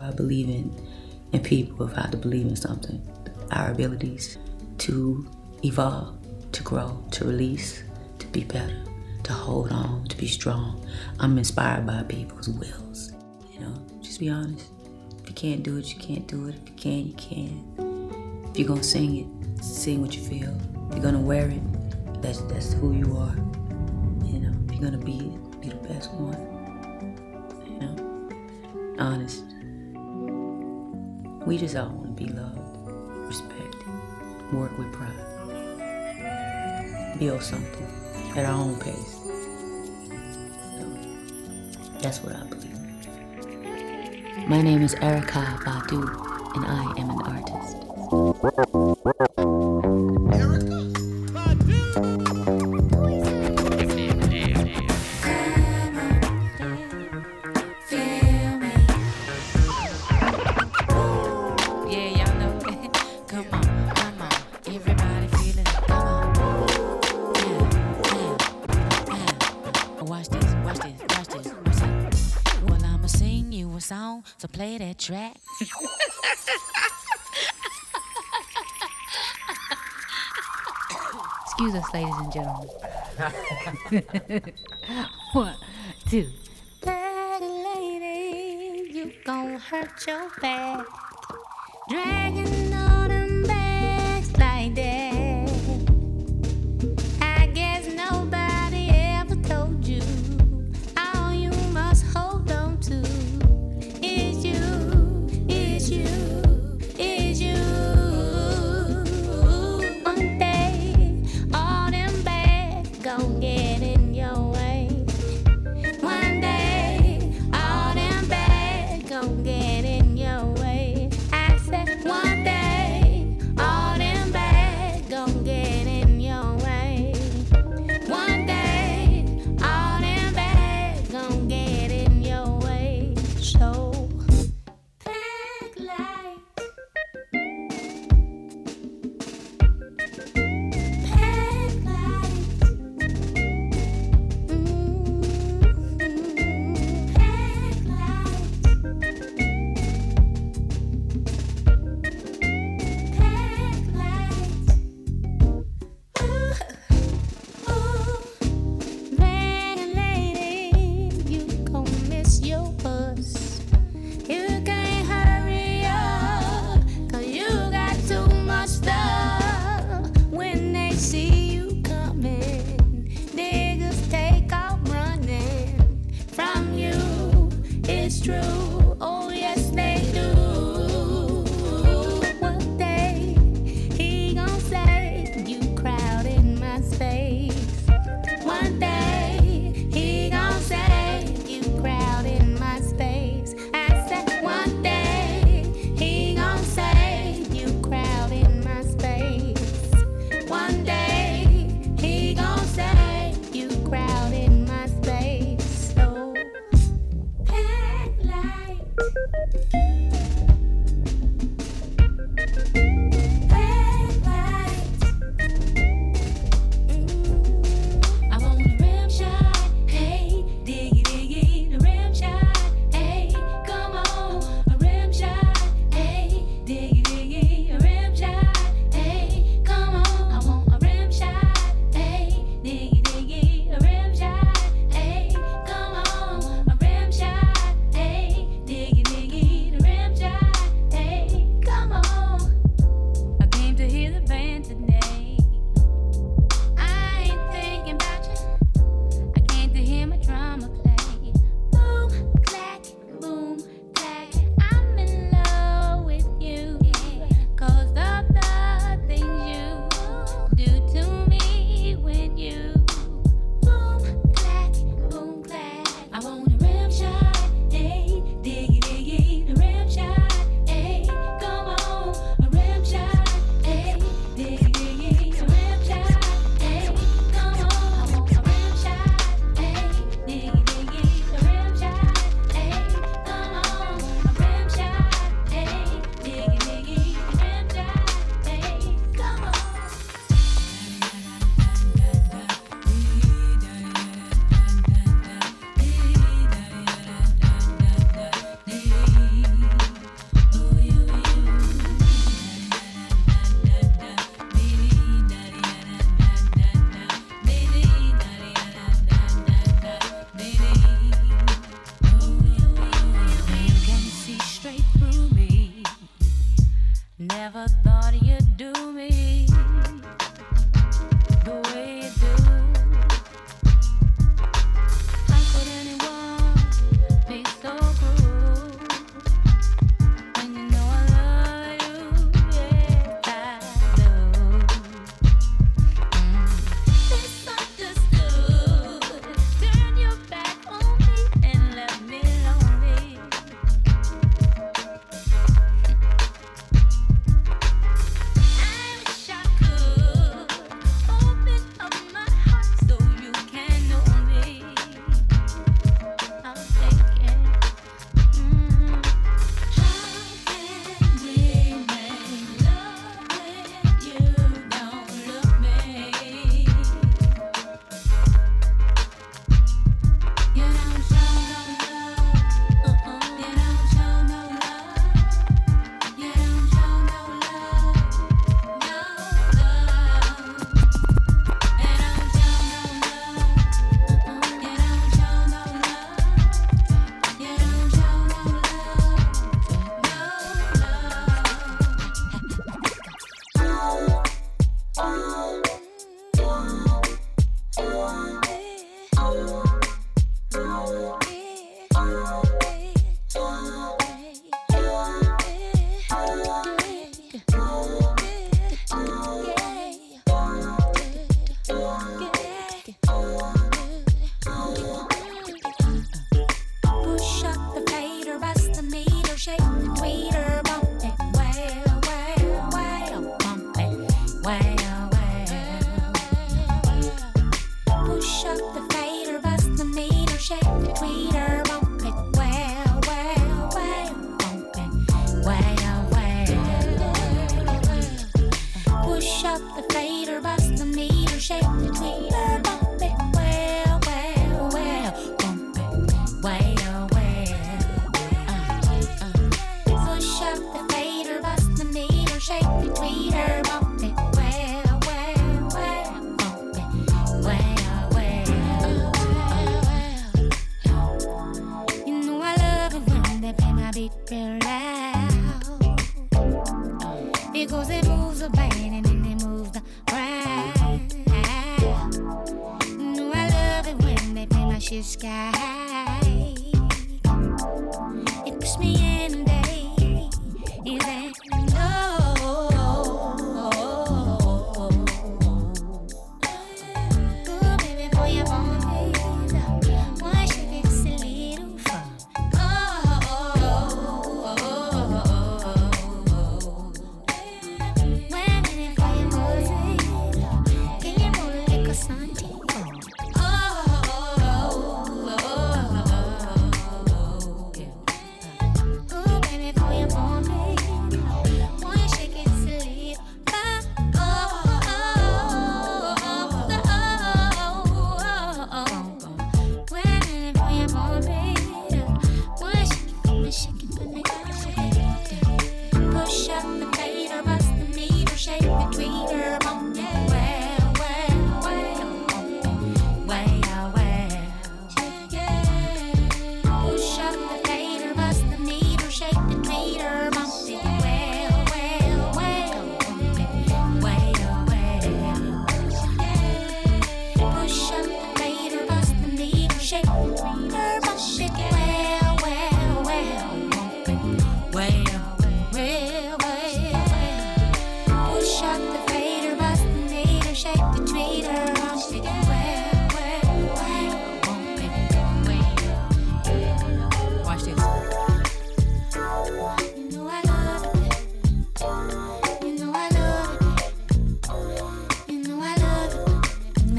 I believe in, in people if I have to believe in something. Our abilities to evolve, to grow, to release, to be better, to hold on, to be strong. I'm inspired by people's wills. You know, just be honest. If you can't do it, you can't do it. If you can, you can. If you're gonna sing it, sing what you feel. If you're gonna wear it, that's that's who you are. You know, if you're gonna be it, be the best one. You know, honest. We just all want to be loved, respected, work with pride, build something at our own pace. So, that's what I believe. My name is Erykah Badu, and I am an artist. One, two. Dirty lady, you gon' hurt your back. Dragging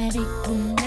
அடிக்கும்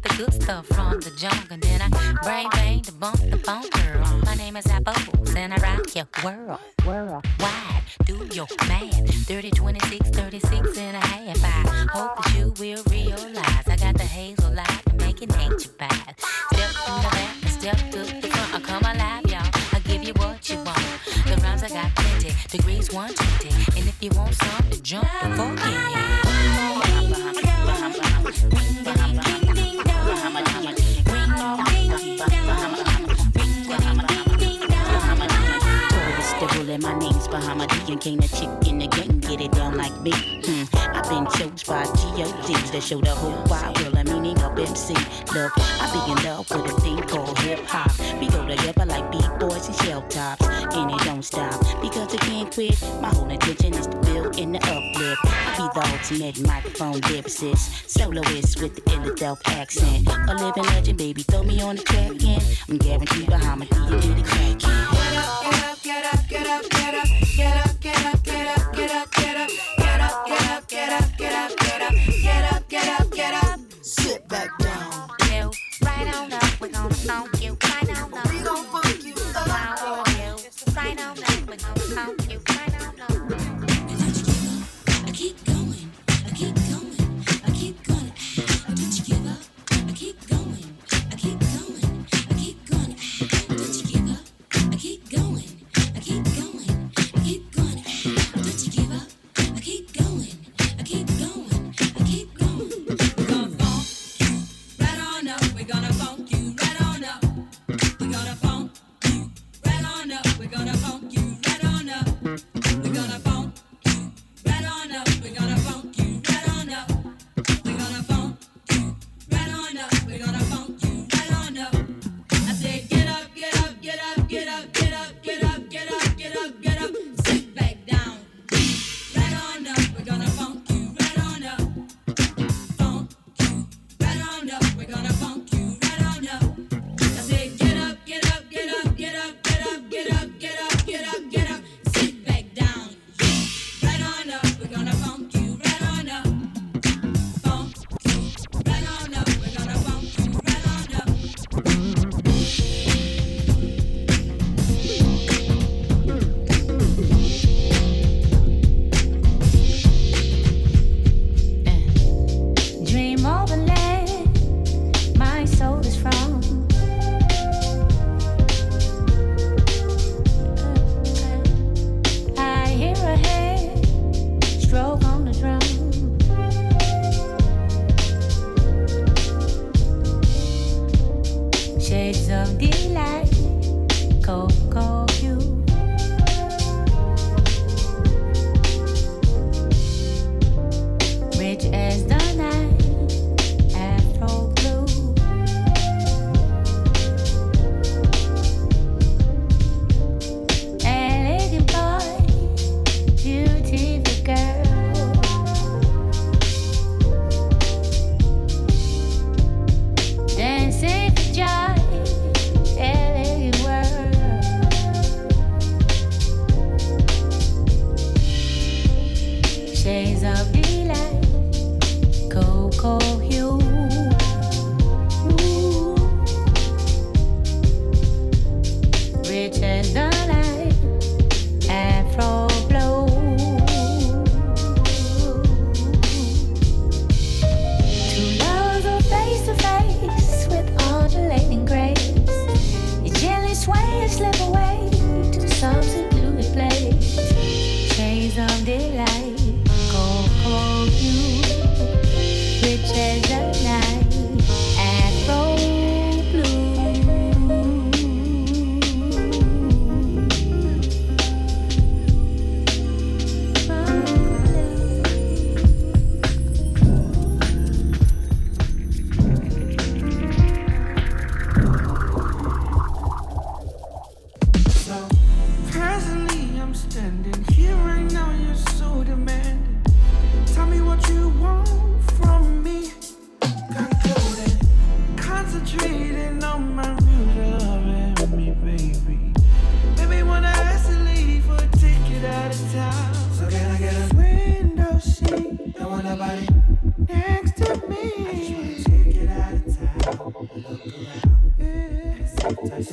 play the good stuff from the jungle. and then I brain bang the bump the bone girl. My name is Apple, and I rock your world, world wide. Do your math, 30, 26, 36 and a half. I hope that you will realize I got the hazel light to make it ain't your. Hmm. I've been chose by G.O.D. to show the whole wide world the meaning of MC. Look, I be in love with a thing called hip hop. We go together like big boys and shell tops, and it don't stop because I can't quit. My whole intention is to build in the uplift. I be the ultimate microphone dipsist, soloist with the Illadelph accent, a living legend, baby. Throw me on the track, and I'm guaranteed behind my you need a crack. Get up, get up, get up, get up, get up, get up, get up, get up, get up get up, get up, get up, get up, get up, get up. Sit back down. You right on up, we're gonna funk you. Right on up, we gon' funk you. Wow, you right on up, we're gonna funk you.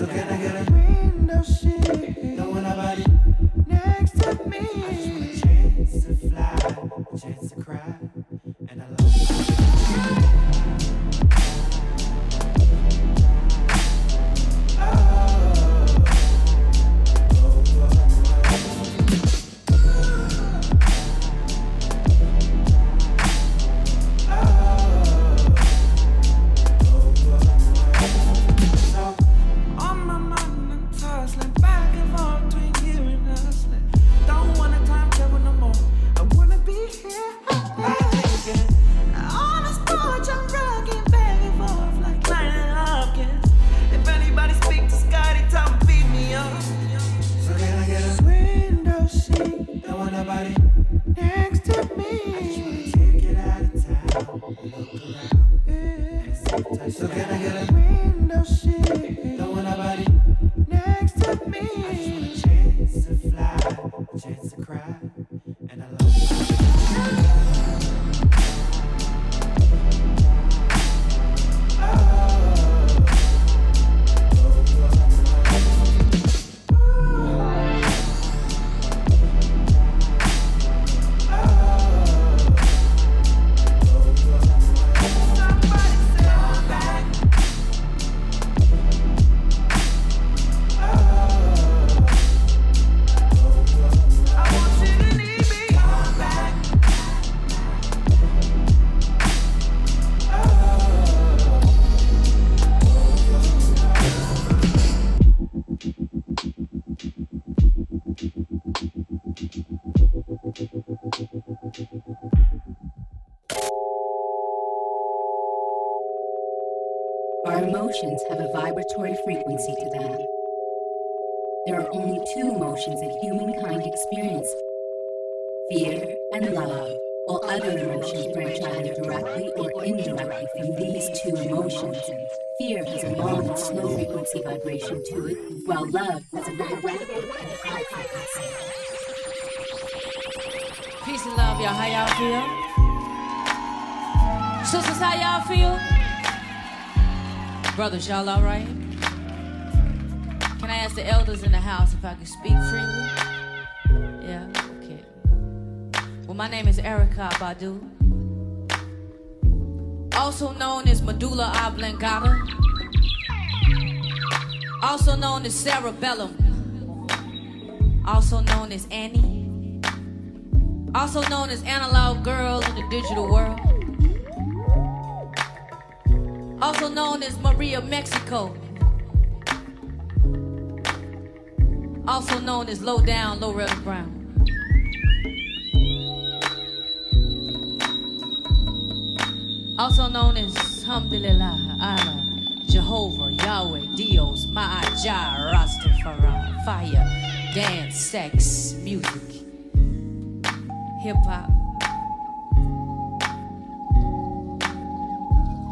Okay. love y'all. How y'all feel? Sisters, how y'all feel? Brothers, y'all all right? Can I ask the elders in the house if I can speak freely? Yeah, okay. Well, my name is Erykah Badu, also known as Medulla Oblongata, also known as Cerebellum, also known as Annie also known as Analog girls in the digital world. Also known as Maria Mexico. Also known as Low Down Loretta Brown. Also known as Alhamdulillah, Allah, Jehovah, Yahweh, Dios, Ma'ajah, Rastafari, fire, dance, sex, music hip hop,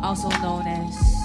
also known as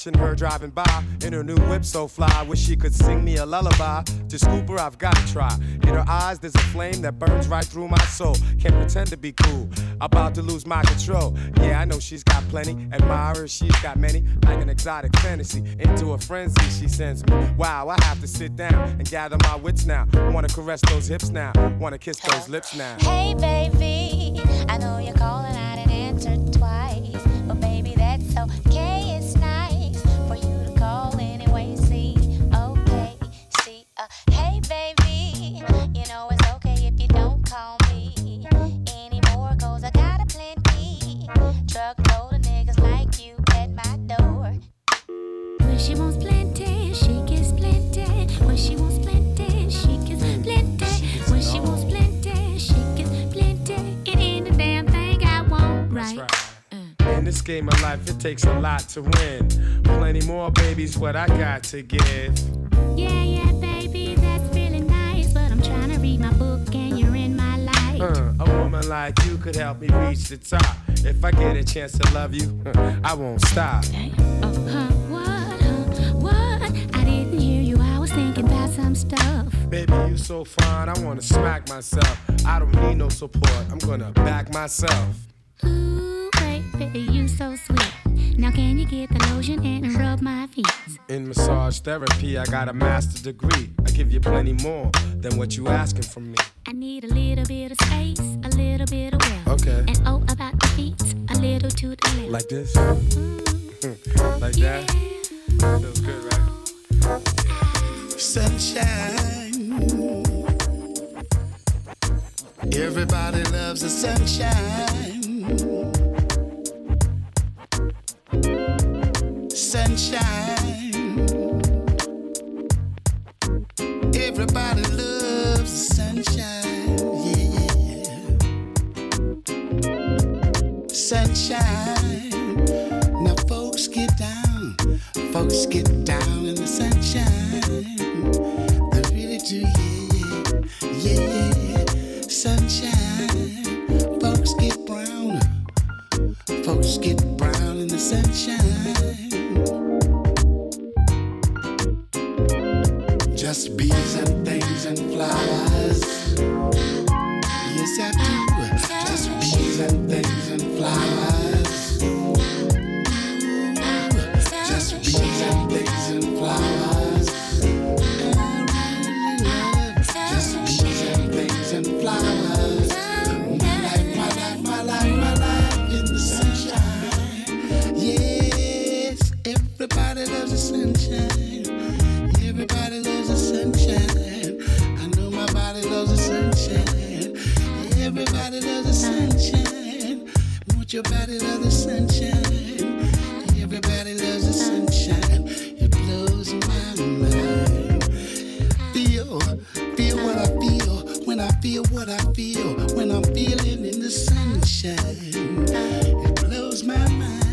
watching her driving by in her new whip so fly. Wish she could sing me a lullaby. To scoop her, I've got to try. In her eyes, there's a flame that burns right through my soul. Can't pretend to be cool. About to lose my control. Yeah, I know she's got plenty. Admirers, she's got many. Like an exotic fantasy. Into a frenzy, she sends me. Wow, I have to sit down and gather my wits now. Wanna caress those hips now. Wanna kiss those lips now. Hey, baby, I know you're calling, life, it takes a lot to win. Plenty more, babies, what I got to give. Yeah, yeah, baby, that's really nice. But I'm trying to read my book and you're in my life. Uh, a woman like you could help me reach the top. If I get a chance to love you, I won't stop. Oh, huh, what, huh, what? I didn't hear you, I was thinking about some stuff. Baby, you so fine, I wanna smack myself. I don't need no support, I'm gonna back myself. Ooh, baby, you so sweet. Now can you get the lotion and rub my feet? In massage therapy, I got a master's degree. I give you plenty more than what you asking from me. I need a little bit of space, a little bit of will. Okay. And oh, about the feet, a little to the left. Like this? Mm-hmm. like that? Feels good, right? Sunshine. Everybody loves the sunshine. Sunshine. Everybody loves sunshine. Yeah. Sunshine. Now, folks, get down. Folks, get down and things Won't your body love the sunshine? Everybody loves the sunshine. It blows my mind. Feel, feel what I feel when I feel what I feel when I'm feeling in the sunshine. It blows my mind.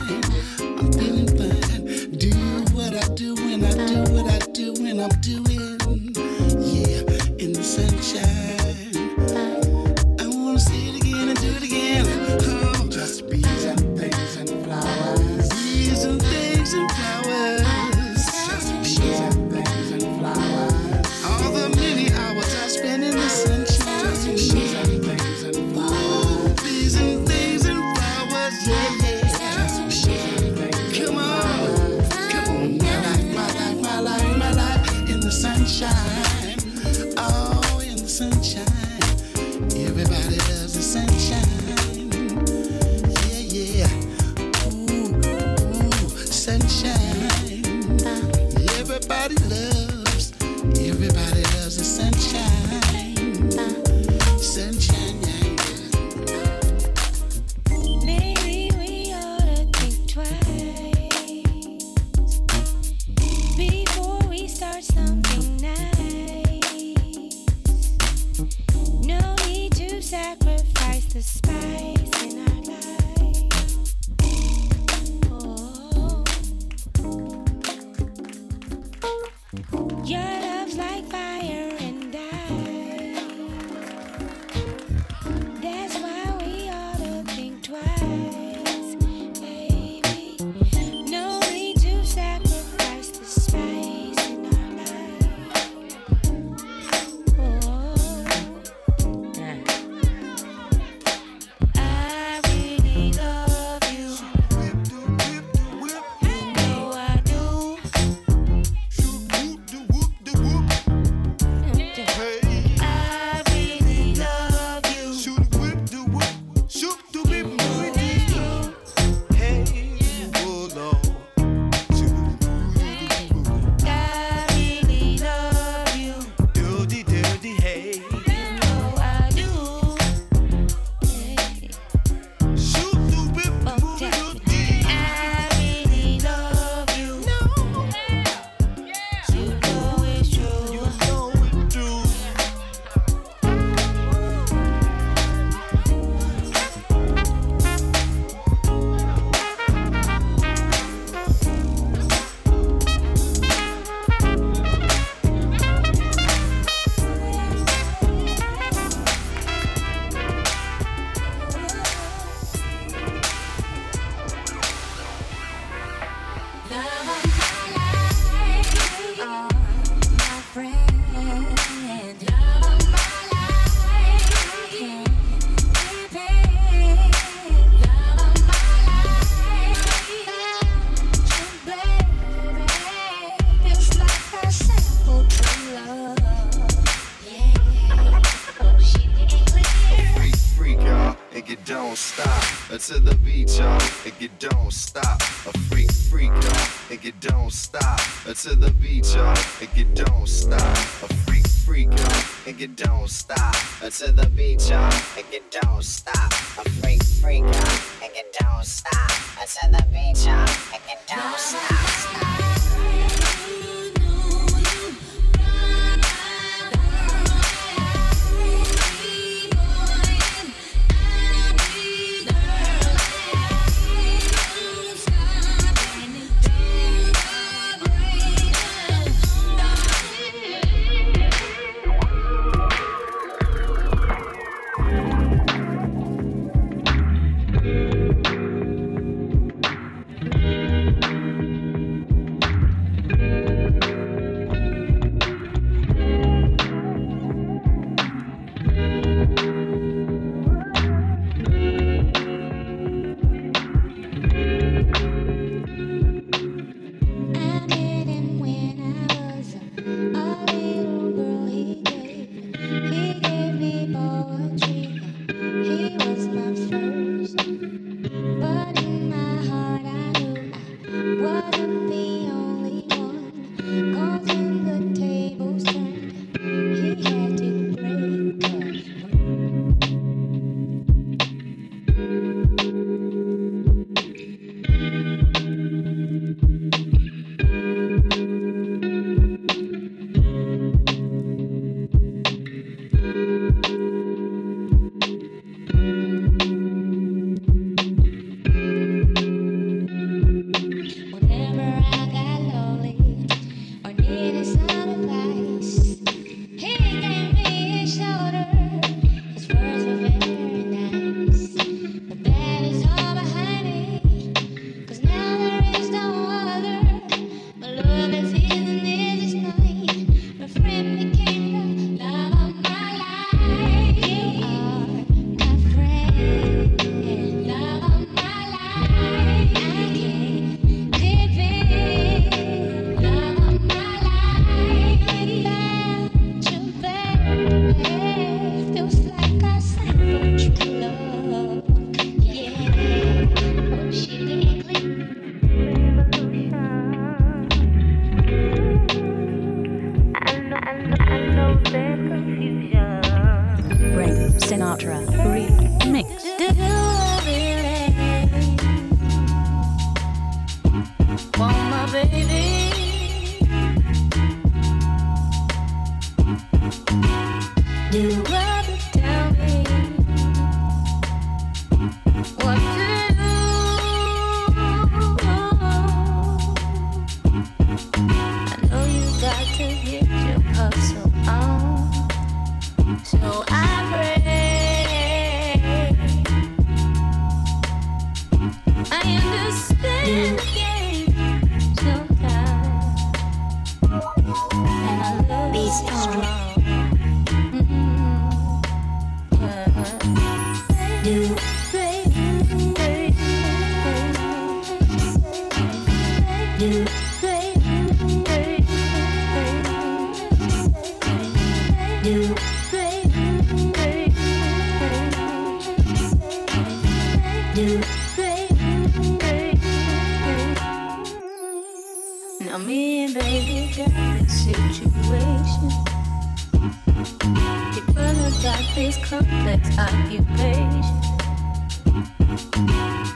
complex.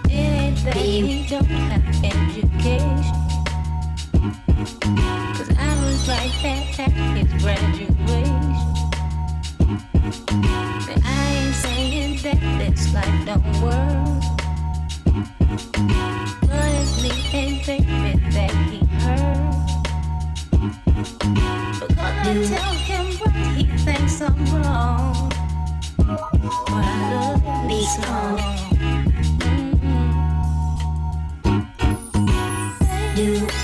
It ain't that don't have education. Cause I was at his graduation. And I ain't saying that this life don't work. But it's me and baby that he hurt. But gonna tell him what he thinks I'm wrong. Beats Do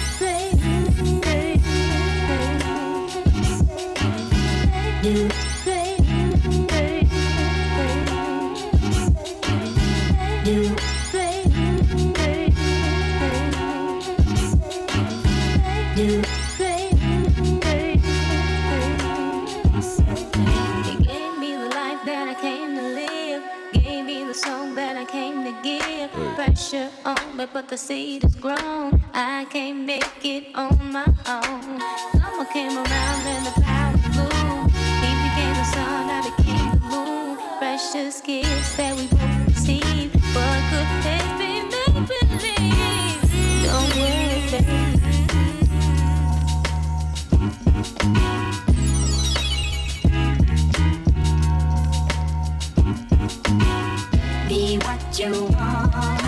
pressure but the seed is grown. I can't make it on my own. Summer came around and the power blew. He became the sun, I became the moon. Precious gifts that we both received. What could this be? Make believe. Don't worry, baby. Be what you wanna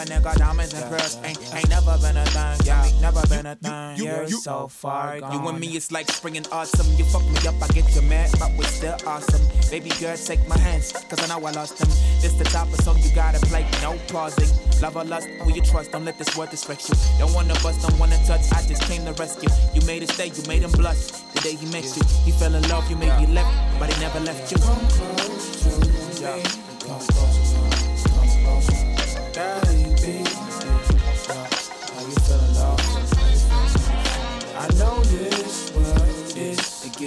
a nigga, diamonds and pearls. Ain't, ain't never been a thing, yeah. Never been a thing. You're so far gone. You and me, it's like spring and autumn. You fuck me up, I get you mad, but we're still awesome. Baby girl, take my hands, cause I know I lost them. This the type of song you gotta play, no pausing. Love or lust, who you trust, don't let this word distract you. Don't wanna bust, don't wanna touch, I just came to rescue. You made it stay, you made him blush. The day he met you, he fell in love, you maybe left, but he never left you. Yeah. Come closer, come closer, baby.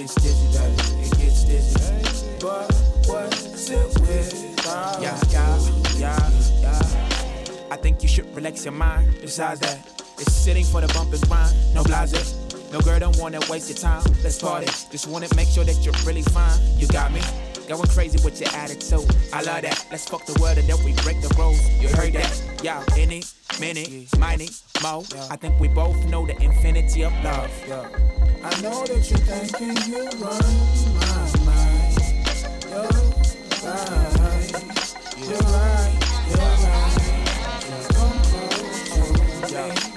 Gets dizzy, baby. It gets dizzy. But what's it without? Yeah, yeah, yeah, yeah. I think you should relax your mind. Besides that, it's sitting for the bump and grind. No blase. No girl don't wanna waste your time. Let's party. Just wanna make sure that you're really fine. You got me? Going crazy with your attitude. I love that. Let's fuck the world and then we break the rules. You heard that? Yeah, any, many, mighty, mo. I think we both know the infinity of love. I know that you're thinking you run my mind. You're right. You're right. You're right. Come closer, yeah. Come closer,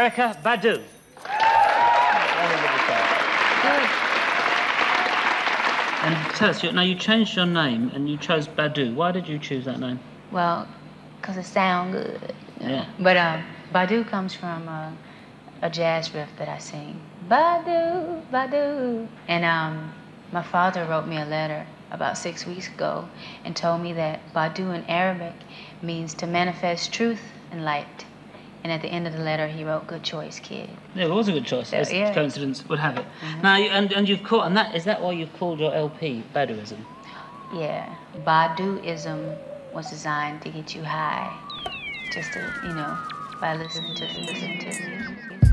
Erykah Badu. And tell us, now you changed your name and you chose Badu. Why did you choose that name? Well, 'cause it sounds good. Yeah. But um, Badu comes from uh, a jazz riff that I sing. Badu, Badu. And um, my father wrote me a letter about six weeks ago and told me that Badu in Arabic means to manifest truth and light. And at the end of the letter, he wrote, "Good choice, kid." Yeah, it was a good choice. So, As yeah. coincidence would have it. Mm-hmm. Now, you, and, and you've called, and that is that why you've called your LP Baduizm? Yeah, Baduizm was designed to get you high, just to you know, by listening to listening to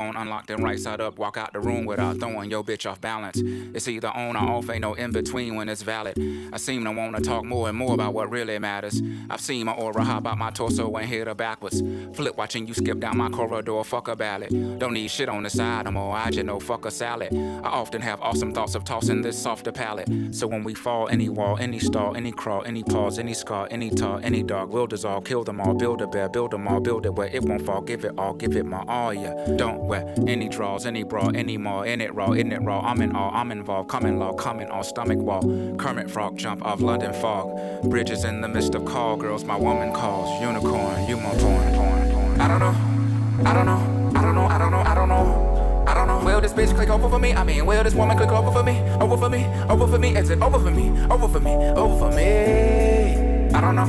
phone unlocked and right side up. Walk out the room without throwing your bitch off balance. It's either on or off, ain't no in between when it's valid. I seem to wanna talk more and more about what really matters. I've seen my aura hop out my torso and hit her backwards. Flip watching you skip down my corridor, fuck a ballad. Don't need shit on the side, I'm all I just know, fuck a salad. I often have awesome thoughts of tossing this softer palate. So when we fall, any wall, any stall, any crawl, any pause, any scar, any tar, any dog will dissolve, kill them all, build a bear, build them all, build it where it won't fall, give it all, give it my all, yeah. Don't any draws, any bra, any more, in it raw, in it raw, I'm in all, I'm involved, coming law, coming all, stomach wall. Kermit frog jump off London fog. Bridges in the midst of call girls, my woman calls. Unicorn, you my porn, porn, porn. I don't know, I don't know, I don't know, I don't know, I don't know. I don't know. Will this bitch click over for me? I mean, will this woman click over for me? Over for me? Over for me? Is it over for me? Over for me? Over for me? I don't know.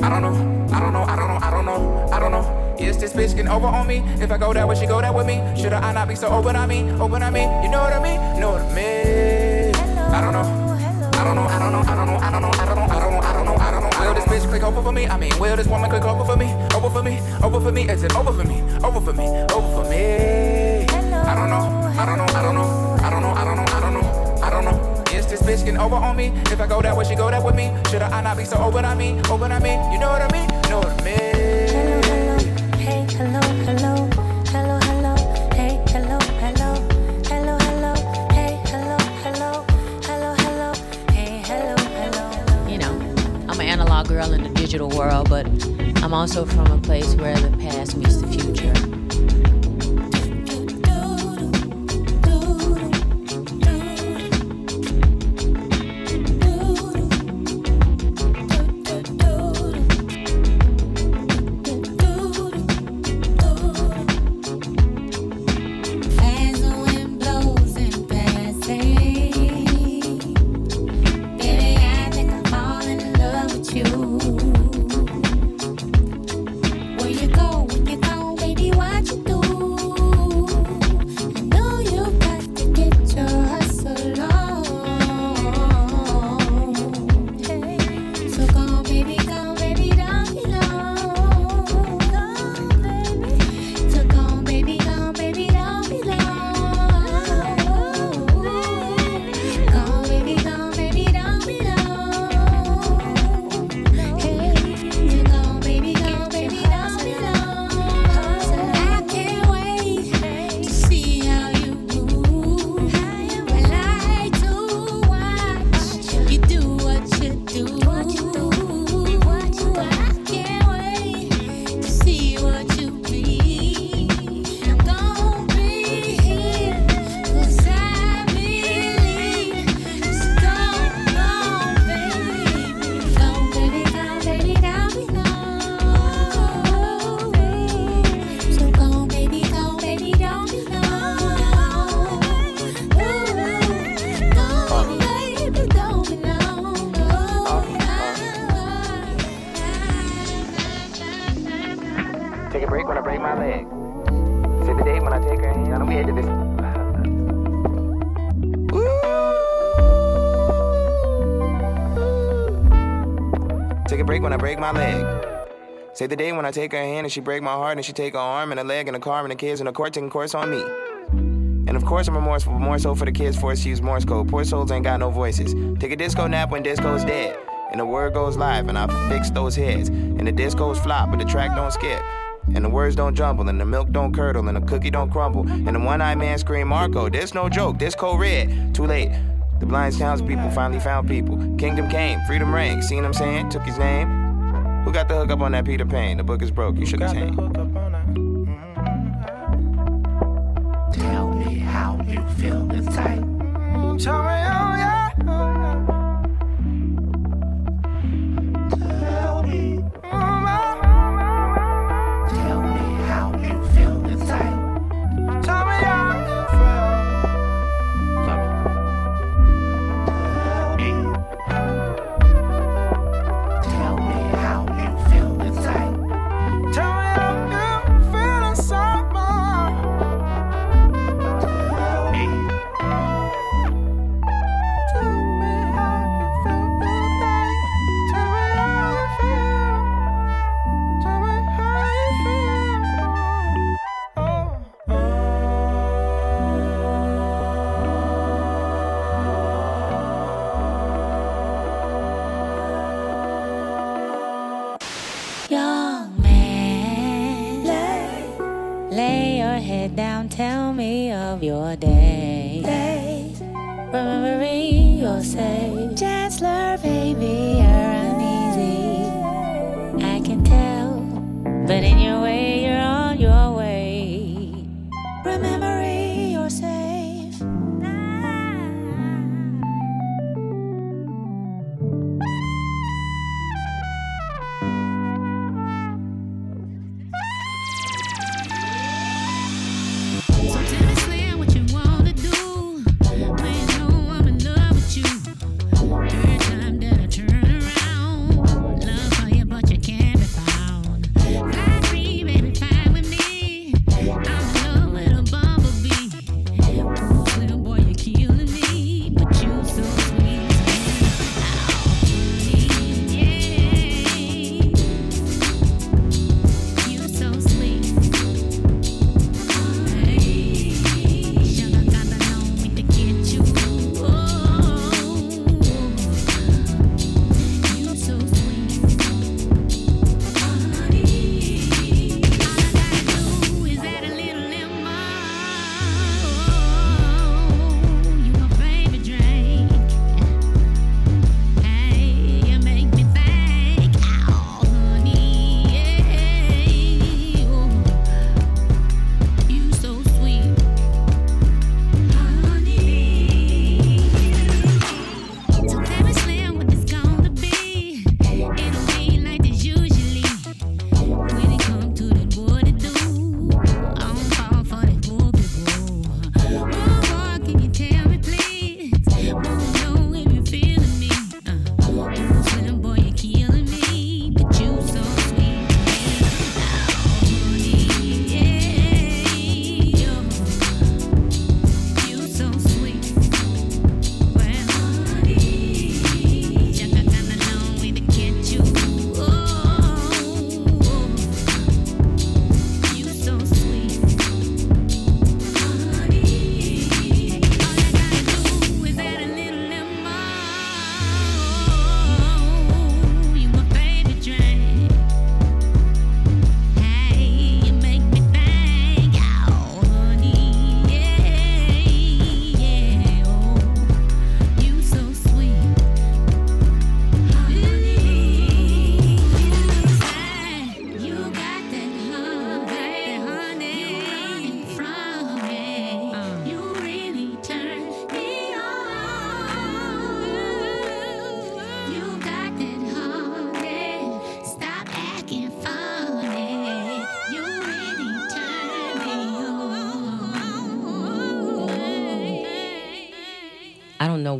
I don't know. I don't know. I don't know. Is this bitch getting over on me? If I go that way, she go that with me. Should I not be so open on me? Open on me? You know what I mean? Know what I mean? I don't know. I don't know, I don't know, I don't know, I don't know, I don't know, I don't know, I don't know, I don't know. Will this bitch click over for me? I mean, will this woman click over for me? Over for me, over for me, is it over for me? Over for me, over for me. I don't know, I don't know, I don't know, I don't know, I don't know, I don't know, I don't know. Is this bitch getting over on me? If I go that way, she go that with me. Should I not be so open on me? Open on me, you know what I mean? Know what I mean? Digital world, but I'm also from a place where the past meets the future. Say the day when I take her hand and she break my heart and she take her arm and a leg and a car and the kids and the court taking course on me. And of course I'm remorseful, but more so for the kids forced to use Morse code. Poor souls ain't got no voices. Take a disco nap when disco's dead. And the word goes live and I fix those heads. And the discos flop, but the track don't skip. And the words don't jumble, and the milk don't curdle, and the cookie don't crumble. And the one-eyed man scream, Marco, this no joke, this red. Too late. The blind townspeople finally found people. Kingdom came, freedom rang. Seen him saying, took his name. Got the hook up on that Peter Pan? The book is broke, you shook his hand.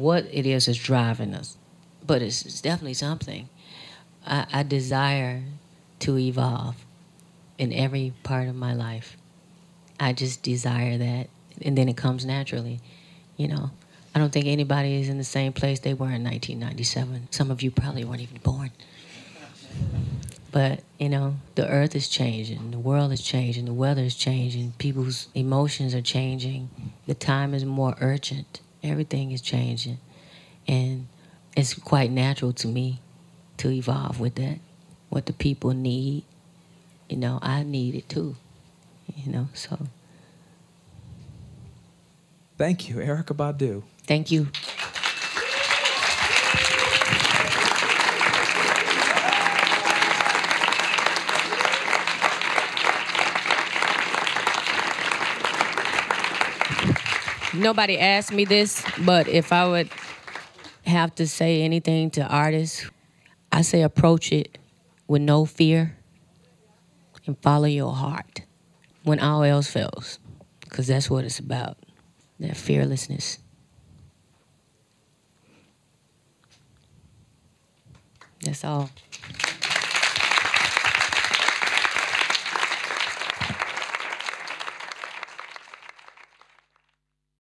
What it is that's driving us, but it's, it's definitely something. I, I desire to evolve in every part of my life. I just desire that, and then it comes naturally. You know, I don't think anybody is in the same place they were in 1997. Some of you probably weren't even born. But, you know, the earth is changing, the world is changing, the weather is changing, people's emotions are changing, the time is more urgent, everything is changing. And it's quite natural to me to evolve with that. What the people need, you know, I need it too. You know, so Thank you, Erykah Badu. thank you. Nobody asked me this, but if I would have to say anything to artists, I say approach it with no fear and follow your heart when all else fails, because that's what it's about that fearlessness. That's all.